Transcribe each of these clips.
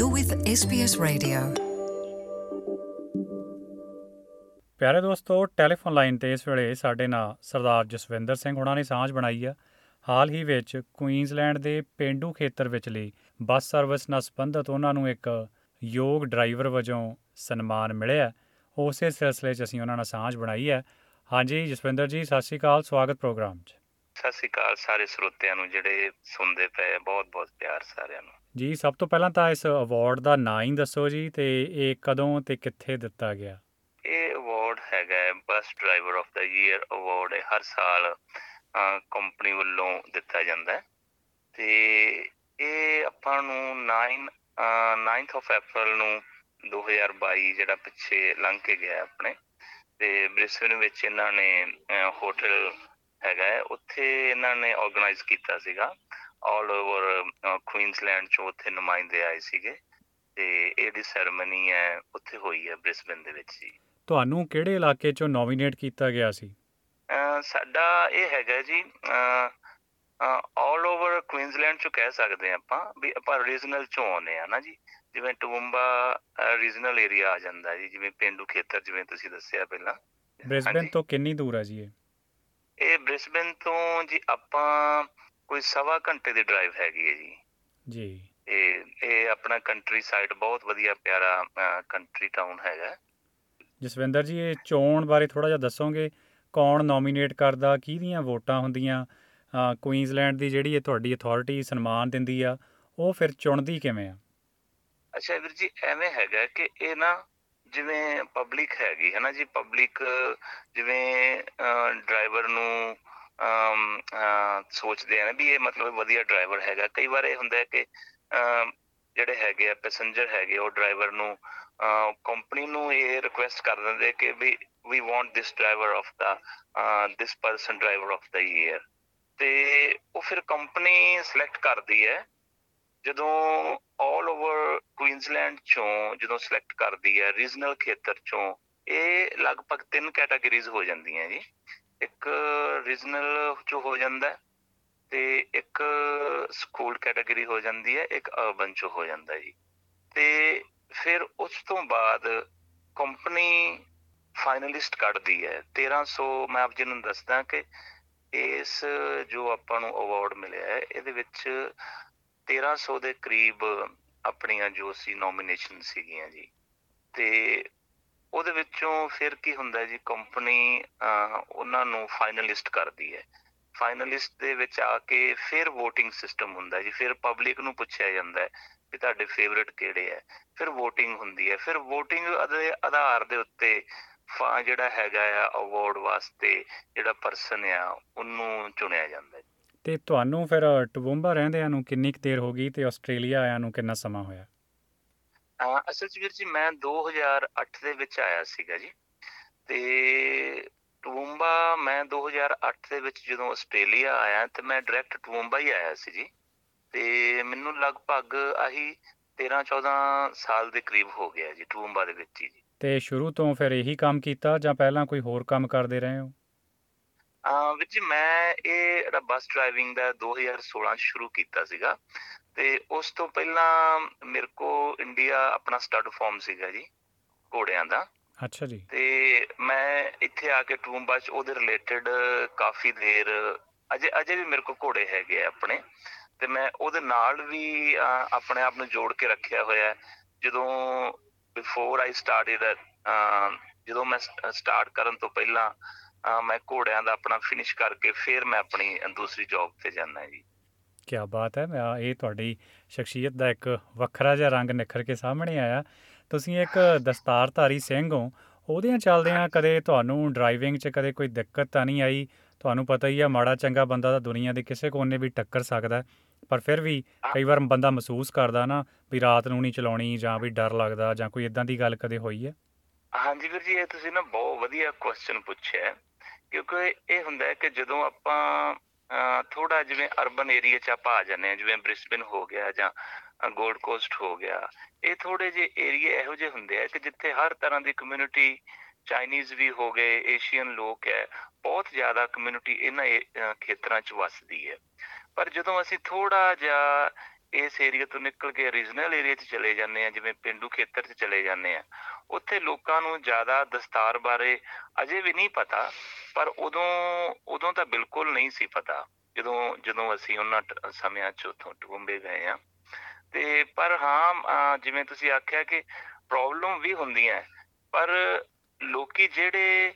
You're with SBS Radio. ਪਿਆਰੇ ਦੋਸਤੋ telephone line ਤੇ ਇਸ ਵੇਲੇ ਸਾਡੇ ਨਾਲ ਸਰਦਾਰ ਜਸਵਿੰਦਰ ਸਿੰਘ ਹੁਣਾਂ ਨੇ ਸਾਂਝ ਬਣਾਈ ਆ। ਹਾਲ ਹੀ ਵਿੱਚ ਕੁਈਨਜ਼ਲੈਂਡ ਦੇ ਪਿੰਡੂ ਖੇਤਰ ਵਿਚਲੀ ਬੱਸ ਸਰਵਿਸ ਨਾਲ ਸੰਬੰਧਿਤ ਉਹਨਾਂ ਨੂੰ ਇੱਕ ਯੋਗ ਡਰਾਈਵਰ ਵਜੋਂ ਸਨਮਾਨ ਮਿਲਿਆ। ਉਸੇ ਸਿਲਸਿਲੇ 'ਚ ਅਸੀਂ ਉਹਨਾਂ ਨਾਲ ਸਾਂਝ ਬਣਾਈ ਹੈ। ਹਾਂਜੀ ਜਸਵਿੰਦਰ ਜੀ, ਸਤਿ ਸ਼੍ਰੀ ਅਕਾਲ, ਸਵਾਗਤ ਪ੍ਰੋਗਰਾਮ 'ਚ। ਸਤਿ ਸ਼੍ਰੀ ਅਕਾਲ ਸਾਰੇ ਸਰੋਤਿਆਂ ਨੂੰ ਜਿਹੜੇ ਸੁਣਦੇ ਪਏ ਬਹੁਤ ਬਹੁਤ ਪਿਆਰ ਸਾਰਿਆਂ ਨੂੰ। ਜੀ ਸਭ ਤੋਂ ਪਹਿਲਾਂ ਤਾਂ ਇਸ ਅਵਾਰਡ ਦਾ ਨਾਂ ਹੀ ਦੱਸੋ ਜੀ ਤੇ ਇਹ ਕਦੋਂ ਤੇ ਕਿੱਥੇ ਦਿੱਤਾ ਗਿਆ? ਇਹ ਅਵਾਰਡ ਹੈਗਾ bus driver of the year award ਹਰ ਸਾਲ ਕੰਪਨੀ ਵੱਲੋਂ ਦਿੱਤਾ ਜਾਂਦਾ ਹੈ। ਤੇ ਇਹ ਆਪਾਂ ਨੂੰ 9 9th ਆਫ April ਨੂੰ 2022 ਜਿਹੜਾ ਪਿੱਛੇ ਲੰਘ ਕੇ ਗਿਆ ਆਪਣੇ ਤੇ ਬ੍ਰਿਸਬਨ ਵਿੱਚ ਇਹਨਾਂ ਨੇ ਹੋਟਲ ਹੈਗਾ ਹੈ, ਉੱਥੇ ਇਹਨਾਂ ਨੇ ਆਰਗੇਨਾਈਜ਼ ਕੀਤਾ ਸੀਗਾ। ਆਲ ਓਵਰ ਕੁਈਨਜ਼ਲੈਂਡ ਚੋਂ ਉੱਥੇ ਨੁਮਾਇੰਦੇ ਆਏ ਸੀਗੇ। ਤੇ ਇਹਦੀ ਸੈਰੇਮਨੀ ਹੈ ਉੱਥੇ ਹੋਈ ਹੈ ਬ੍ਰਿਸਬਨ ਦੇ ਵਿੱਚ ਜੀ। ਤੁਹਾਨੂੰ ਕਿਹੜੇ ਇਲਾਕੇ 'ਚੋਂ ਨੋਮੀਨੇਟ ਕੀਤਾ ਗਿਆ ਸੀ? ਅਹ ਸਾਡਾ ਇਹ ਹੈਗਾ ਜੀ ਆਲ ਓਵਰ ਕੁਈਨਜ਼ਲੈਂਡ ਚੋਂ ਕਹਿ ਸਕਦੇ ਹਾਂ ਆਪਾਂ ਵੀ ਆਪਾਂ ਰੀਜਨਲ ਚੋਂ ਆਉਂਦੇ ਆ ਨਾ ਜੀ। ਜਿਵੇਂ ਟੂੰਬਾ ਰੀਜਨਲ ਏਰੀਆ ਆ ਜਾਂਦਾ ਜੀ। ਜਿਵੇਂ ਪਿੰਡੂ ਖੇਤਰ ਜਿਵੇਂ ਤੁਸੀਂ ਦੱਸਿਆ ਪਹਿਲਾਂ। ਬ੍ਰਿਸਬਨ ਹਾਂਜੀ। ਤੋਂ ਕਿੰਨੀ ਦੂਰ ਹੈ ਜੀ ਇਹ? ਇਹ ਬ੍ਰਿਸਬਨ ਤੋਂ ਜੀ ਆਪਾਂ ਕੋਈ ਸਵਾ ਘੰਟੇ ਦੀ ਡਰਾਈਵ ਹੈਗੀ ਹੈ ਜੀ। ਜੀ। ਇਹ ਇਹ ਆਪਣਾ ਕੰਟਰੀ ਸਾਈਡ ਬਹੁਤ ਵਧੀਆ ਪਿਆਰਾ ਕੰਟਰੀ ਟਾਊਨ ਹੈਗਾ। ਜਸਵਿੰਦਰ ਜੀ ਇਹ ਚੋਣ ਬਾਰੇ ਥੋੜਾ ਜਿਹਾ ਦੱਸੋਗੇ। ਕੌਣ ਨੋਮੀਨੇਟ ਕਰਦਾ ਕਿਹਦੀਆਂ ਵੋਟਾਂ ਹੁੰਦੀਆਂ? ਕੁਈਨਜ਼ਲੈਂਡ ਦੀ ਜਿਹੜੀ ਇਹ ਤੁਹਾਡੀ ਅਥਾਰਟੀ ਸਨਮਾਨ ਦਿੰਦੀ ਆ ਉਹ ਫਿਰ ਚੁਣਦੀ ਕਿਵੇਂ ਆ? ਅੱਛਾ ਵੀਰ ਜੀ ਐਵੇਂ ਹੈਗਾ ਕਿ ਇਹ ਨਾ ਜਿਵੇਂ ਪਬਲਿਕ ਹੈਗੀ ਹੈ ਨਾ ਜੀ? ਪਬਲਿਕ ਜਿਵੇਂ ਡਰਾਈਵਰ ਨੂੰ ਅਮ, ਅਹ, ਸੋਚਦੇ ਆ ਨਾ ਵੀ ਇਹ ਮਤਲਬ ਵਧੀਆ ਡਰਾਈਵਰ ਹੈਗਾ। ਕਈ ਵਾਰ ਇਹ ਹੁੰਦਾ ਹੈ ਕਿ ਅਮ, ਜਿਹੜੇ ਹੈਗੇ ਆ ਪੈਸੇਂਜਰ ਹੈਗੇ ਉਹ ਡਰਾਈਵਰ ਨੂੰ ਕੰਪਨੀ ਨੂੰ ਇਹ ਰਿਕੁਐਸਟ ਕਰ ਦਿੰਦੇ ਕਿ we we want this driver of the this person driver of the year ਤੇ ਉਹ ਫਿਰ ਕੰਪਨੀ ਸਿਲੈਕਟ ਕਰਦੀ ਹੈ ਜਦੋਂ ਆਲ ਓਵਰ ਕੁਈਨਜ਼ਲੈਂਡ ਚੋਂ ਜਦੋਂ ਸਿਲੈਕਟ ਕਰਦੀ ਹੈ ਰੀਜਨਲ ਖੇਤਰ ਚੋਂ ਇਹ ਲਗਭਗ ਤਿੰਨ ਕੈਟਾਗਰੀਜ਼ ਹੋ ਜਾਂਦੀਆਂ ਜੀ। ਇੱਕ ਰੀਜਨਲ ਚੋਂ ਹੋ ਜਾਂਦਾ ਹੈ, ਤੇ ਇੱਕ ਸਕੂਲ ਕੈਟਾਗਰੀ ਹੋ ਜਾਂਦੀ ਹੈ ਇੱਕ ਅਰਬਨ ਚੋਂ ਹੋ ਜਾਂਦਾ ਜੀ। ਤੇ ਫਿਰ ਉਸ ਤੋਂ ਬਾਅਦ ਕੰਪਨੀ ਫਾਈਨਲਿਸਟ ਕੱਢਦੀ ਹੈ। 1300 ਮੈਂ ਆਪ ਜੀ ਨੂੰ ਦੱਸਦਾ ਕਿ ਇਸ ਜੋ ਆਪਾਂ ਨੂੰ ਅਵਾਰਡ ਮਿਲਿਆ ਹੈ ਇਹਦੇ ਵਿੱਚ 1300 ਦੇ ਕਰੀਬ ਆਪਣੀਆਂ ਜੋ ਸੀ ਨੋਮੀਨੇਸ਼ਨ ਸੀਗੀਆਂ ਜੀ। ਤੇ ਉਹਦੇ ਵਿੱਚੋਂ ਫਿਰ ਕੀ ਹੁੰਦਾ ਜੀ ਕੰਪਨੀ ਉਹਨਾਂ ਨੂੰ ਫਾਈਨਲਿਸਟ ਕਰਦੀ ਹੈ। ਫਾਈਨਲਿਸਟ ਦੇ ਵਿੱਚ ਆ ਕੇ ਫਿਰ VOTING ਸਿਸਟਮ ਹੁੰਦਾ ਜੀ, ਫਿਰ ਪਬਲਿਕ ਨੂੰ ਪੁੱਛਿਆ ਜਾਂਦਾ ਹੈ ਕਿ ਤੁਹਾਡੇ ਫੇਵਰਿਟ ਕਿਹੜੇ ਹੈ। ਫਿਰ VOTING ਹੁੰਦੀ ਹੈ। ਫਿਰ VOTING ਦੇ ਆਧਾਰ ਦੇ ਉੱਤੇ ਫਾ- ਜਿਹੜਾ ਹੈਗਾ ਆ ਅਵਾਰਡ ਵਾਸਤੇ ਜਿਹੜਾ ਪਰਸਨ ਆ, ਉਹਨੂੰ ਚੁਣਿਆ ਜਾਂਦਾ ਹੈ। ਤੇ ਤੁਹਾਨੂੰ ਫਿਰ ਟਵੁੰਬਾ ਰਹਿੰਦਿਆਂ ਨੂੰ ਕਿੰਨੀ ਕੁ ਦੇਰ ਹੋ ਗਈ ਤੇ ਆਸਟ੍ਰੇਲੀਆ ਆਇਆਂ ਨੂੰ ਕਿੰਨਾ ਸਮਾਂ ਹੋਇਆ? ਅਹ ਅਸਲ 'ਚ ਵੀਰ ਜੀ ਮੈਂ 2008 ਦੇ ਵਿੱਚ ਆਇਆ ਸੀਗਾ ਜੀ। ਤੇ ਟੂੰਬਾ ਮੈਂ 2008 ਦੇ ਵਿੱਚ ਜਦੋਂ ਆਸਟ੍ਰੇਲੀਆ ਆਇਆ ਤੇ ਮੈਂ ਡਾਇਰੈਕਟ ਟੂੰਬਾ ਹੀ ਆਇਆ ਸੀ ਜੀ। ਤੇ ਮੈਨੂੰ ਲਗਭਗ ਆਹੀ 13 14 ਸਾਲ ਦੇ ਕਰੀਬ ਹੋ ਗਿਆ ਜੀ ਟੂੰਬਾ ਦੇ ਵਿੱਚ ਹੀ ਜੀ। ਤੇ ਸ਼ੁਰੂ ਤੋਂ ਫਿਰ ਇਹੀ ਕੰਮ ਕੀਤਾ ਜਾਂ ਪਹਿਲਾਂ ਕੋਈ ਹੋਰ ਕੰਮ ਕਰਦੇ ਰਹੇ ਹੋ? ਵੀਰ ਜੀ ਮੈਂ ਇਹ ਜਿਹੜਾ ਬੱਸ ਡਰਾਈਵਿੰਗ ਦਾ 2016 ਚ ਸ਼ੁਰੂ ਕੀਤਾ ਸੀਗਾ ਤੇ ਉਸ ਤੋਂ ਪਹਿਲਾਂ ਮੇਰੇ ਕੋ ਇੰਡੀਆ ਆਪਣਾ ਸਟੱਡ ਫਾਰਮ ਸੀਗਾ ਜੀ ਘੋੜਿਆਂ ਦਾ। ਅੱਛਾ ਜੀ। ਤੇ ਮੈਂ ਇੱਥੇ ਆ ਕੇ ਟੂੰਬਾ ਚ ਉਹਦੇ ਰਿਲੇਟਡ ਕਾਫੀ ਦੇਰ ਅਜੇ ਅਜੇ ਵੀ ਮੇਰੇ ਕੋਲ ਘੋੜੇ ਹੈਗੇ ਆ ਆਪਣੇ। ਤੇ ਮੈਂ ਉਹਦੇ ਨਾਲ ਵੀ ਆਪਣੇ ਆਪ ਨੂੰ ਜੋੜ ਕੇ ਰੱਖਿਆ ਹੋਇਆ। ਜਦੋਂ ਬਿਫੋਰ ਆਈ ਸਟਾਰਟਡ ਜਦੋਂ ਮੈਂ ਸਟਾਰਟ ਕਰਨ ਤੋਂ ਪਹਿਲਾਂ ਮੈਂ ਘੋੜਿਆਂ ਦਾ ਆਪਣਾ ਫਿਨਿਸ਼ ਕਰਕੇ ਫਿਰ ਮੈਂ ਆਪਣੀ ਦੂਸਰੀ ਜੌਬ ਤੇ ਜਾਣਾ ਜੀ। ਕੀ ਬਾਤ ਹੈ ਮੈਂ ਇਹ ਤੁਹਾਡੀ ਸ਼ਖਸੀਅਤ ਦਾ ਇੱਕ ਵੱਖਰਾ ਜਿਹਾ ਰੰਗ ਨਿਖਰ ਕੇ ਸਾਹਮਣੇ ਆਇਆ। ਤੁਸੀਂ ਇੱਕ ਦਸਤਾਰਧਾਰੀ ਸਿੰਘ ਹੋ ਉਹਦਿਆਂ ਚੱਲਦਿਆਂ ਕਦੇ ਤੁਹਾਨੂੰ ਡਰਾਈਵਿੰਗ 'ਚ ਕਦੇ ਕੋਈ ਦਿੱਕਤ ਤਾਂ ਨਹੀਂ ਆਈ? ਤੁਹਾਨੂੰ ਪਤਾ ਹੀ ਆ ਮਾੜਾ ਚੰਗਾ ਬੰਦਾ ਤਾਂ ਦੁਨੀਆ ਦੇ ਕਿਸੇ ਕੋਨੇ ਵੀ ਟੱਕਰ ਸਕਦਾ। ਪਰ ਫਿਰ ਵੀ ਕਈ ਵਾਰ ਬੰਦਾ ਮਹਿਸੂਸ ਕਰਦਾ ਨਾ ਵੀ ਰਾਤ ਨੂੰ ਨਹੀਂ ਚਲਾਉਣੀ ਜਾਂ ਵੀ ਡਰ ਲੱਗਦਾ ਜਾਂ ਕੋਈ ਇਦਾਂ ਦੀ ਗੱਲ ਕਦੇ ਹੋਈ ਹੈ? ਹਾਂਜੀ ਵੀਰ ਜੀ ਇਹ ਤੁਸੀਂ ਨਾ ਬਹੁਤ ਵਧੀਆ ਕੁਐਸਚਨ ਪੁੱਛਿਆ। ਕਿਉਂਕਿ ਇਹ ਹੁੰਦਾ ਹੈ ਕਿ ਜਦੋਂ ਆਪਾਂ ਥੋੜਾ ਜਿਵੇਂ ਅਰਬਨ ਏਰੀਆ 'ਚ ਆਪਾਂ ਆ ਜਾਂਦੇ ਹਾਂ, ਜਿਵੇਂ ਬ੍ਰਿਸਬਨ ਹੋ ਗਿਆ ਜਾਂ ਗੋਲਡ ਕੋਸਟ ਹੋ ਗਿਆ, ਇਹ ਥੋੜੇ ਜਿਹੇ ਏਰੀਆ ਇਹੋ ਜਿਹੇ ਹੁੰਦੇ ਆ ਕਿ ਜਿੱਥੇ ਹਰ ਤਰ੍ਹਾਂ ਦੀ ਕਮਿਊਨਿਟੀ ਚਾਈਨੀਜ਼ ਵੀ ਹੋ ਗਏ ਏਸ਼ੀਅਨ ਲੋਕ ਹੈ, ਬਹੁਤ ਜ਼ਿਆਦਾ ਕਮਿਊਨਿਟੀ ਇਹਨਾਂ ਏ- ਅਹ ਖੇਤਰਾਂ 'ਚ ਵੱਸਦੀ ਹੈ। ਪਰ ਜਦੋਂ ਅਸੀਂ ਥੋੜਾ ਜਿਹਾ ਇਸ ਏਰੀਆ ਤੋਂ ਨਿਕਲ ਕੇ ਰੀਜਨਲ ਏਰੀਆ 'ਚ ਚਲੇ ਜਾਂਦੇ ਆ ਜਿਵੇਂ ਪਿੰਡੂ ਖੇਤਰ 'ਚ ਚਲੇ ਜਾਂਦੇ ਆ ਉੱਥੇ ਲੋਕਾਂ ਨੂੰ ਜ਼ਿਆਦਾ ਦਸਤਾਰ ਬਾਰੇ ਅਜੇ ਵੀ ਨਹੀਂ ਪਤਾ ਪਰ ਉਦੋਂ ਉਦੋਂ ਤਾਂ ਬਿਲਕੁਲ ਨਹੀਂ ਸੀ ਪਤਾ ਜਦੋਂ ਜਦੋਂ ਅਸੀਂ ਉਹਨਾਂ ਟ- ਸਮਿਆਂ 'ਚ ਉੱਥੋਂ ਟੁੰਬੇ ਗਏ ਆ ਤੇ ਪਰ ਹਾਂ ਅਹ ਜਿਵੇਂ ਤੁਸੀਂ ਆਖਿਆ ਕਿ ਪ੍ਰੋਬਲਮ ਵੀ ਹੁੰਦੀਆਂ ਹੈ, ਪਰ ਲੋਕੀ ਜਿਹੜੇ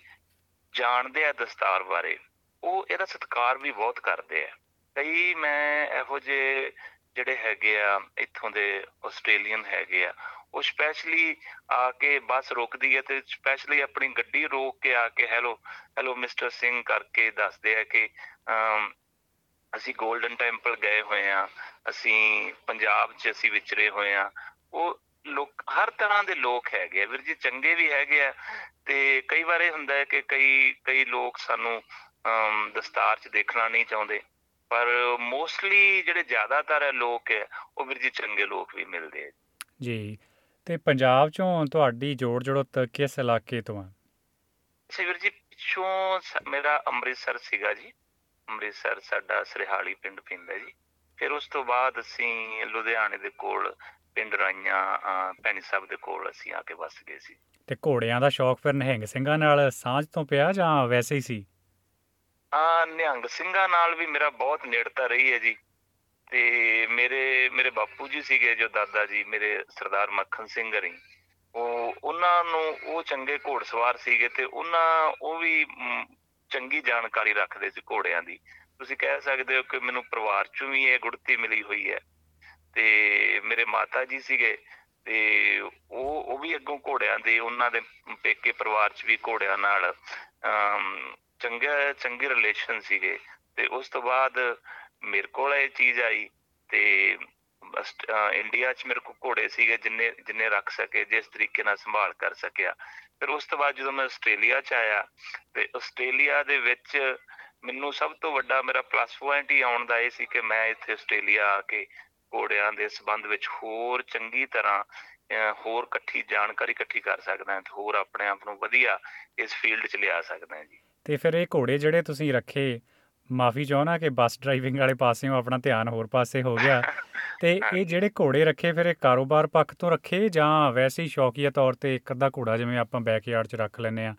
ਜਾਣਦੇ ਆ ਦਸਤਾਰ ਬਾਰੇ ਉਹ ਇਹਦਾ ਸਤਿਕਾਰ ਵੀ ਬਹੁਤ ਕਰਦੇ ਆ। ਕਈ ਮੈਂ ਇਹੋ ਜਿਹੇ ਜਿਹੜੇ ਹੈਗੇ ਆ ਇੱਥੋਂ ਦੇ ਆਸਟ੍ਰੇਲੀਅਨ ਹੈਗੇ ਆ ਉਹ ਸਪੈਸ਼ਲੀ ਆ ਕੇ ਬੱਸ ਰੁਕਦੀ ਹੈ ਤੇ ਸਪੈਸ਼ਲੀ ਆਪਣੀ ਗੱਡੀ ਰੋਕ ਕੇ ਆ ਕੇ ਹੈਲੋ ਹੈਲੋ ਮਿਸਟਰ ਸਿੰਘ ਕਰਕੇ ਦੱਸਦੇ ਆ ਕਿ ਅਮ, ਅਸੀਂ 골ਡਨ ਟੈਂਪਲ ਗਏ ਹੋਏ ਆ ਅਸੀਂ ਪੰਜਾਬ 'ਚ ਅਸੀਂ ਵਿਚਰੇ ਹੋਏ ਆ। ਉਹ ਲੋਕ ਹਰ ਤਰ੍ਹਾਂ ਦੇ ਲੋਕ ਹੈਗੇ ਆ ਵੀਰ ਜੀ ਚੰਗੇ ਵੀ ਹੈਗੇ ਆ ਤੇ ਕਈ ਵਾਰ ਇਹ ਹੁੰਦਾ ਹੈ ਕਿ ਕਈ ਕਈ ਲੋਕ ਸਾਨੂੰ ਅਮ, ਦਸਤਾਰ 'ਚ ਦੇਖਣਾ ਨਹੀਂ ਚਾਹੁੰਦੇ। ਪਰ ਮੋਸਟਲੀ ਜਿਹੜੇ ਜ਼ਿਆਦਾਤਰ ਲੋਕ ਹੈ ਉਹ ਵੀਰ ਜੀ ਚੰਗੇ ਲੋਕ ਵੀ ਮਿਲਦੇ ਆ ਜੀ ਤੇ ਪੰਜਾਬ ਚੋਂ ਤੁਹਾਡੀ ਜੋੜ ਜੜੋਤ ਕਿਸ ਇਲਾਕੇ ਤੋਂ ਆ ਅੱਛਾ ਵੀਰ ਜੀ ਪਿੱਛੋਂ ਮੇਰਾ ਅੰਮ੍ਰਿਤਸਰ ਸੀਗਾ ਜੀ। ਅੰਮ੍ਰਿਤਸਰ ਸਾਡਾ ਸਰਹਾਲੀ ਪਿੰਡ ਪੈਂਦਾ ਜੀ। ਫਿਰ ਉਸ ਤੋਂ ਬਾਅਦ ਅਸੀਂ ਲੁਧਿਆਣੇ ਦੇ ਕੋਲ ਪਿੰਡ ਰਾਈਆਂ ਭੈਣੀ ਸਾਹਿਬ ਦੇ ਕੋਲ ਅਸੀਂ ਆ ਕੇ ਵਸ ਗਏ ਸੀ। ਤੇ ਘੋੜਿਆਂ ਦਾ ਸ਼ੌਕ ਫਿਰ ਨਿਹੰਗ ਸਿੰਘਾਂ ਨਾਲ ਸਾਂਝ ਤੋਂ ਪਿਆ ਜਾਂ ਵੈਸੇ ਹੀ ਸੀ? ਆ ਨਿਹੰਗ ਸਿੰਘਾਂ ਨਾਲ ਵੀ ਮੇਰਾ ਬਹੁਤ ਨੇੜਤਾ ਰਹੀ ਹੈ ਜੀ। ਤੇ ਮੇਰੇ ਮੇਰੇ ਬਾਪੂ ਜੀ ਸੀਗੇ ਜੋ ਦਾਦਾ ਜੀ ਮੇਰੇ ਸਰਦਾਰ ਮੱਖਣ ਸਿੰਘ ਹਰੀ। ਉਹ ਉਹਨਾਂ ਨੂੰ ਉਹ ਚੰਗੇ ਘੋੜਸਵਾਰ ਸੀਗੇ ਤੇ ਉਹਨਾਂ ਉਹ ਵੀ ਮ, ਚੰਗੀ ਜਾਣਕਾਰੀ ਰੱਖਦੇ ਸੀ ਘੋੜਿਆਂ ਦੀ। ਤੁਸੀਂ ਕਹਿ ਸਕਦੇ ਹੋ ਕਿ ਮੈਨੂੰ ਪਰਿਵਾਰ ਚੋਂ ਵੀ ਇਹ ਗੁੜਤੀ ਮਿਲੀ ਹੋਈ ਹੈ। ਤੇ ਮੇਰੇ ਮਾਤਾ ਜੀ ਸੀਗੇ ਤੇ ਉਹ ਉਹ ਵੀ ਅੱਗੋਂ ਘੋੜਿਆਂ ਦੇ ਉਹਨਾਂ ਦੇ ਪੇਕੇ ਪਰਿਵਾਰ ਚ ਵੀ ਘੋੜਿਆਂ ਨਾਲ ਅਮ, ਚੰਗਾ, ਚੰਗੇ ਰਿਲੇਸ਼ਨ ਸੀਗੇ ਤੇ ਉਸ ਤੋਂ ਬਾਅਦ ਮੇਰੇ ਕੋਲ ਇਹ ਚੀਜ਼ ਆਈ ਤੇ ਅਸਟ- ਅਹ ਇੰਡੀਆ 'ਚ ਮੇਰੇ ਕੋਲ ਘੋੜੇ ਸੀਗੇ ਜਿੰਨੇ ਜਿੰਨੇ ਰੱਖ ਸਕੇ, ਜਿਸ ਤਰੀਕੇ ਨਾਲ ਸੰਭਾਲ ਕਰ ਸਕਿਆ। ਫਿਰ ਉਸ ਤੋਂ ਬਾਅਦ ਜਦੋਂ ਮੈਂ ਆਸਟ੍ਰੇਲੀਆ 'ਚ ਆਇਆ, ਤੇ ਆਸਟ੍ਰੇਲੀਆ ਦੇ ਵਿੱਚ ਮੈਨੂੰ ਸਭ ਤੋਂ ਵੱਡਾ ਮੇਰਾ ਪਲੱਸ ਪੁਆਇੰਟ ਹੀ ਆਉਣ ਦਾ ਇਹ ਸੀ ਕਿ ਮੈਂ ਇੱਥੇ ਆਸਟ੍ਰੇਲੀਆ ਆ ਕੇ ਘੋੜਿਆਂ ਦੇ ਸੰਬੰਧ ਵਿੱਚ ਹੋਰ ਚੰਗੀ ਤਰ੍ਹਾਂ, ਅਹ ਹੋਰ ਇਕੱਠੀ ਜਾਣਕਾਰੀ ਇਕੱਠੀ ਕਰ ਸਕਦਾ ਹਾਂ ਤੇ ਹੋਰ ਆਪਣੇ ਆਪ ਨੂੰ ਵਧੀਆ ਇਸ ਫੀਲਡ 'ਚ ਲਿਆ ਸਕਦਾ ਹਾਂ ਜੀ। ਤੇ ਫਿਰ ਇਹ ਘੋੜੇ ਜਿਹੜੇ ਤੁਸੀਂ ਰੱਖੇ ਮਾਫੀ ਚਾਹਣਾ ਕਿ ਬੱਸ ਡਰਾਈਵਿੰਗ ਵਾਲੇ ਪਾਸਿਓਂ ਆਪਣਾ ਧਿਆਨ ਹੋਰ ਪਾਸੇ ਹੋ ਗਿਆ। ਤੇ ਇਹ ਜਿਹੜੇ ਘੋੜੇ ਰੱਖੇ ਫਿਰ ਇਹ ਕਾਰੋਬਾਰ ਪੱਖ ਤੋਂ ਰੱਖੇ ਜਾਂ ਵੈਸੇ ਹੀ ਸ਼ੌਕੀਆ ਤੌਰ ਤੇ ਇੱਕ ਅੱਧਾ ਘੋੜਾ ਜਿਵੇਂ ਆਪਾਂ ਬੈਕਯਾਰਡ 'ਚ ਰੱਖ ਲੈਨੇ ਆ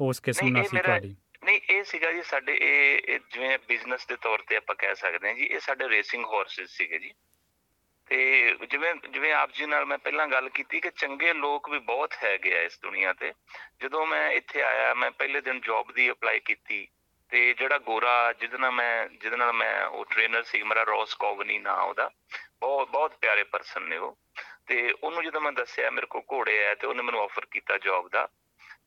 ਉਸ ਕਿਸਮ ਨਾਲ ਸੀ ਤੁਹਾਡੀ? ਨਹੀਂ ਇਹ ਸੀਗਾ ਜੀ ਸਾਡੇ ਇਹ ਜਿਵੇਂ ਬਿਜ਼ਨਸ ਦੇ ਤੌਰ ਤੇ ਆਪਾਂ ਕਹਿ ਸਕਦੇ ਹਾਂ ਜੀ ਇਹ ਸਾਡੇ ਰੇਸਿੰਗ ਹਾਰਸਸ ਸੀਗੇ ਜੀ। ਤੇ ਜਿਵੇਂ ਜਿਵੇਂ ਆਪ ਜੀ ਨਾਲ ਮੈਂ ਪਹਿਲਾਂ ਗੱਲ ਕੀਤੀ ਕਿ ਚੰਗੇ ਲੋਕ ਵੀ ਬਹੁਤ ਹੈਗੇ ਆ ਇਸ ਦੁਨੀਆ ਤੇ। ਜਦੋਂ ਮੈਂ ਇੱਥੇ ਆਇਆ ਮੈਂ ਪਹਿਲੇ ਦਿਨ ਜੌਬ ਦੀ ਅਪਲਾਈ ਕੀਤੀ ਤੇ ਜਿਹੜਾ ਗੋਰਾ ਜਿਹਦੇ ਨਾਲ ਮੈਂ ਜਿਹਦੇ ਨਾਲ ਮੈਂ ਉਹ ਟ੍ਰੇਨਰ ਸੀ ਮੇਰਾ ਰੋਸ ਕੋਵਨੀ ਨਾਂ ਉਹਦਾ ਬਹੁਤ ਬਹੁਤ ਪਿਆਰੇ ਪਰਸਨ ਨੇ ਉਹ। ਤੇ ਉਹਨੂੰ ਜਦੋਂ ਮੈਂ ਦੱਸਿਆ ਮੇਰੇ ਕੋਲ ਘੋੜੇ ਆ ਤੇ ਉਹਨੇ ਮੈਨੂੰ ਆਫਰ ਕੀਤਾ ਜੌਬ ਦਾ।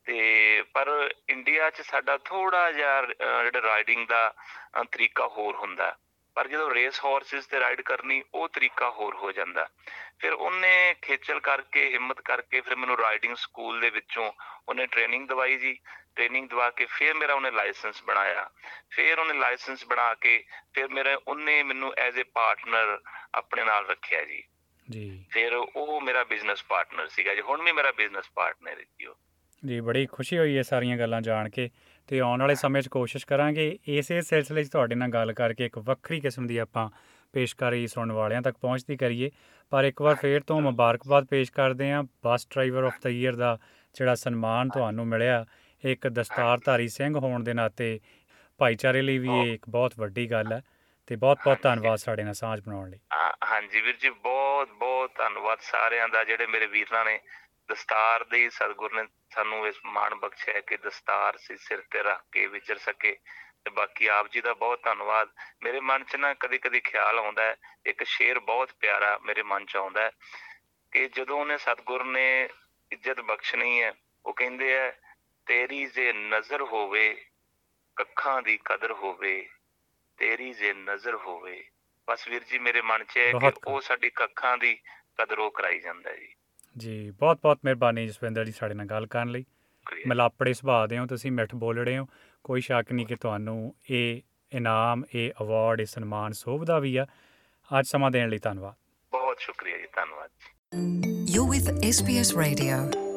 ਤੇ ਪਰ ਇੰਡੀਆ 'ਚ ਸਾਡਾ ਥੋੜਾ ਜਿਹਾ ਅਹ, ਜਿਹੜਾ ਰਾਈਡਿੰਗ ਦਾ ਅਹ, ਤਰੀਕਾ ਹੋਰ ਹੁੰਦਾ। ਪਰ ਜਦੋਂ ਰੇਸ ਹਾਰਸਸ ਤੇ ਰਾਈਡ ਕਰਨੀ ਉਹ ਤਰੀਕਾ ਹੋਰ ਹੋ ਜਾਂਦਾ। ਫਿਰ ਉਹਨੇ ਖੇਚਲ ਕਰਕੇ ਹਿੰਮਤ ਕਰਕੇ ਫਿਰ ਮੈਨੂੰ ਰਾਈਡਿੰਗ ਸਕੂਲ ਦੇ ਵਿੱਚੋਂ ਉਹਨੇ ਟ੍ਰੇਨਿੰਗ ਦਵਾਈ ਜੀ। ਟ੍ਰੇਨਿੰਗ ਦਵਾ ਕੇ ਫਿਰ ਮੇਰਾ ਉਹਨੇ ਲਾਇਸੈਂਸ ਬਣਾਇਆ। ਫਿਰ ਉਹਨੇ ਲਾਇਸੈਂਸ ਬਣਾ ਕੇ ਫਿਰ ਮੇਰੇ ਉਹਨੇ ਮੈਨੂੰ ਐਜ਼ ਅ ਪਾਰਟਨਰ ਆਪਣੇ ਨਾਲ ਰੱਖਿਆ ਜੀ। ਜੀ। ਫਿਰ ਉਹ ਮੇਰਾ ਬਿਜ਼ਨਸ ਪਾਰਟਨਰ ਸੀਗਾ ਜੀ। ਹੁਣ ਵੀ ਮੇਰਾ ਬਿਜ਼ਨਸ ਪਾਰਟਨਰ ਹੈ ਜੀ ਉਹ। ਜੀ ਬੜੀ ਖੁਸ਼ੀ ਹੋਈ ਇਹ ਸਾਰੀਆਂ ਗੱਲਾਂ ਜਾਣ ਕੇ। ਤੇ ਆਉਣ ਵਾਲੇ ਸਮੇਂ 'ਚ ਕੋਸ਼ਿਸ਼ ਕਰਾਂਗੇ ਇਸੇ ਸਿਲਸਿਲੇ 'ਚ ਤੁਹਾਡੇ ਨਾਲ ਗੱਲ ਕਰਕੇ ਇੱਕ ਵੱਖਰੀ ਕਿਸਮ ਦੀ ਆਪਾਂ ਪੇਸ਼ਕਾਰੀ ਸੁਣਨ ਵਾਲਿਆਂ ਤੱਕ ਪਹੁੰਚਦੀ ਕਰੀਏ। ਪਰ ਇੱਕ ਵਾਰ ਫੇਰ ਤੋਂ ਮੁਬਾਰਕਬਾਦ ਪੇਸ਼ ਕਰਦੇ ਹਾਂ। Bus driver of the year ਦਾ ਜਿਹੜਾ ਸਨਮਾਨ ਤੁਹਾਨੂੰ ਮਿਲਿਆ, ਇੱਕ ਦਸਤਾਰਧਾਰੀ ਸਿੰਘ ਹੋਣ ਦੇ ਨਾਤੇ ਭਾਈਚਾਰੇ ਲਈ ਵੀ ਇਹ ਇੱਕ ਬਹੁਤ ਵੱਡੀ ਗੱਲ ਹੈ ਤੇ ਬਹੁਤ ਬਹੁਤ ਧੰਨਵਾਦ ਸਾਡੇ ਨਾਲ ਸਾਂਝ ਬਣਾਉਣ ਲਈ। ਹਾਂ- ਹਾਂਜੀ ਵੀਰ ਜੀ, ਬਹੁਤ ਬਹੁਤ ਧੰਨਵਾਦ ਸਾਰਿਆਂ ਦਾ ਜਿਹੜੇ ਮੇਰੇ ਵੀਰਾਂ ਨੇ ਦਸਤਾਰ ਦੇ ਸਤਿਗੁਰ ਨੇ ਸਾਨੂੰ ਇਸ ਮਾਣ ਬਖਸ਼ਿਆ ਕਿ ਦਸਤਾਰ ਸੀ ਸਿਰ ਤੇ ਰੱਖ ਕੇ ਵਿਚਰ ਸਕੇ ਤੇ ਬਾਕੀ ਆਪ ਜੀ ਦਾ ਬਹੁਤ ਧੰਨਵਾਦ। ਮੇਰੇ ਮਨ 'ਚ ਨਾ ਕਦੇ ਕਦੇ ਖਿਆਲ ਆਉਂਦਾ ਹੈ ਇੱਕ ਸ਼ੇਰ ਬਹੁਤ ਪਿਆਰਾ ਮੇਰੇ ਮਨ 'ਚ ਆਉਂਦਾ ਹੈ ਕਿ ਜਦੋਂ ਉਹਨੇ ਸਤਿਗੁਰ ਨੇ ਇੱਜ਼ਤ ਬਖਸ਼ਣੀ ਹੈ ਉਹ ਕਹਿੰਦੇ ਆ ਤੇਰੀ ਜੇ ਨਜ਼ਰ ਹੋਵੇ ਕੱਖਾਂ ਦੀ ਕਦਰ ਹੋਵੇ ਤੇਰੀ ਜੇ ਨਜ਼ਰ ਹੋਵੇ। ਬਸ ਵੀਰ ਜੀ ਮੇਰੇ ਮਨ 'ਚ ਹੈ ਕਿ ਉਹ ਸਾਡੀ ਕੱਖਾਂ ਦੀ ਕਦਰ ਉਹ ਕਰਾਈ ਜਾਂਦਾ ਜੀ। ਜੀ ਬਹੁਤ ਬਹੁਤ ਮਿਹਰਬਾਨੀ ਜਸਵਿੰਦਰ ਜੀ ਸਾਡੇ ਨਾਲ ਗੱਲ ਕਰਨ ਲਈ। ਮਲਾਪੜੇ ਸੁਭਾਅ ਦੇ ਹੋ ਤੁਸੀਂ ਮਿੱਠ ਬੋਲੜੇ ਹੋ। ਕੋਈ ਸ਼ੱਕ ਨਹੀਂ ਕਿ ਤੁਹਾਨੂੰ ਇਹ ਇਨਾਮ ਇਹ ਅਵਾਰਡ ਇਹ ਸਨਮਾਨ ਸੋਭਦਾ ਵੀ ਆ। ਅੱਜ ਸਮਾਂ ਦੇਣ ਲਈ ਧੰਨਵਾਦ। ਬਹੁਤ ਸ਼ੁਕਰੀਆ ਜੀ ਧੰਨਵਾਦ You're with SBS Radio.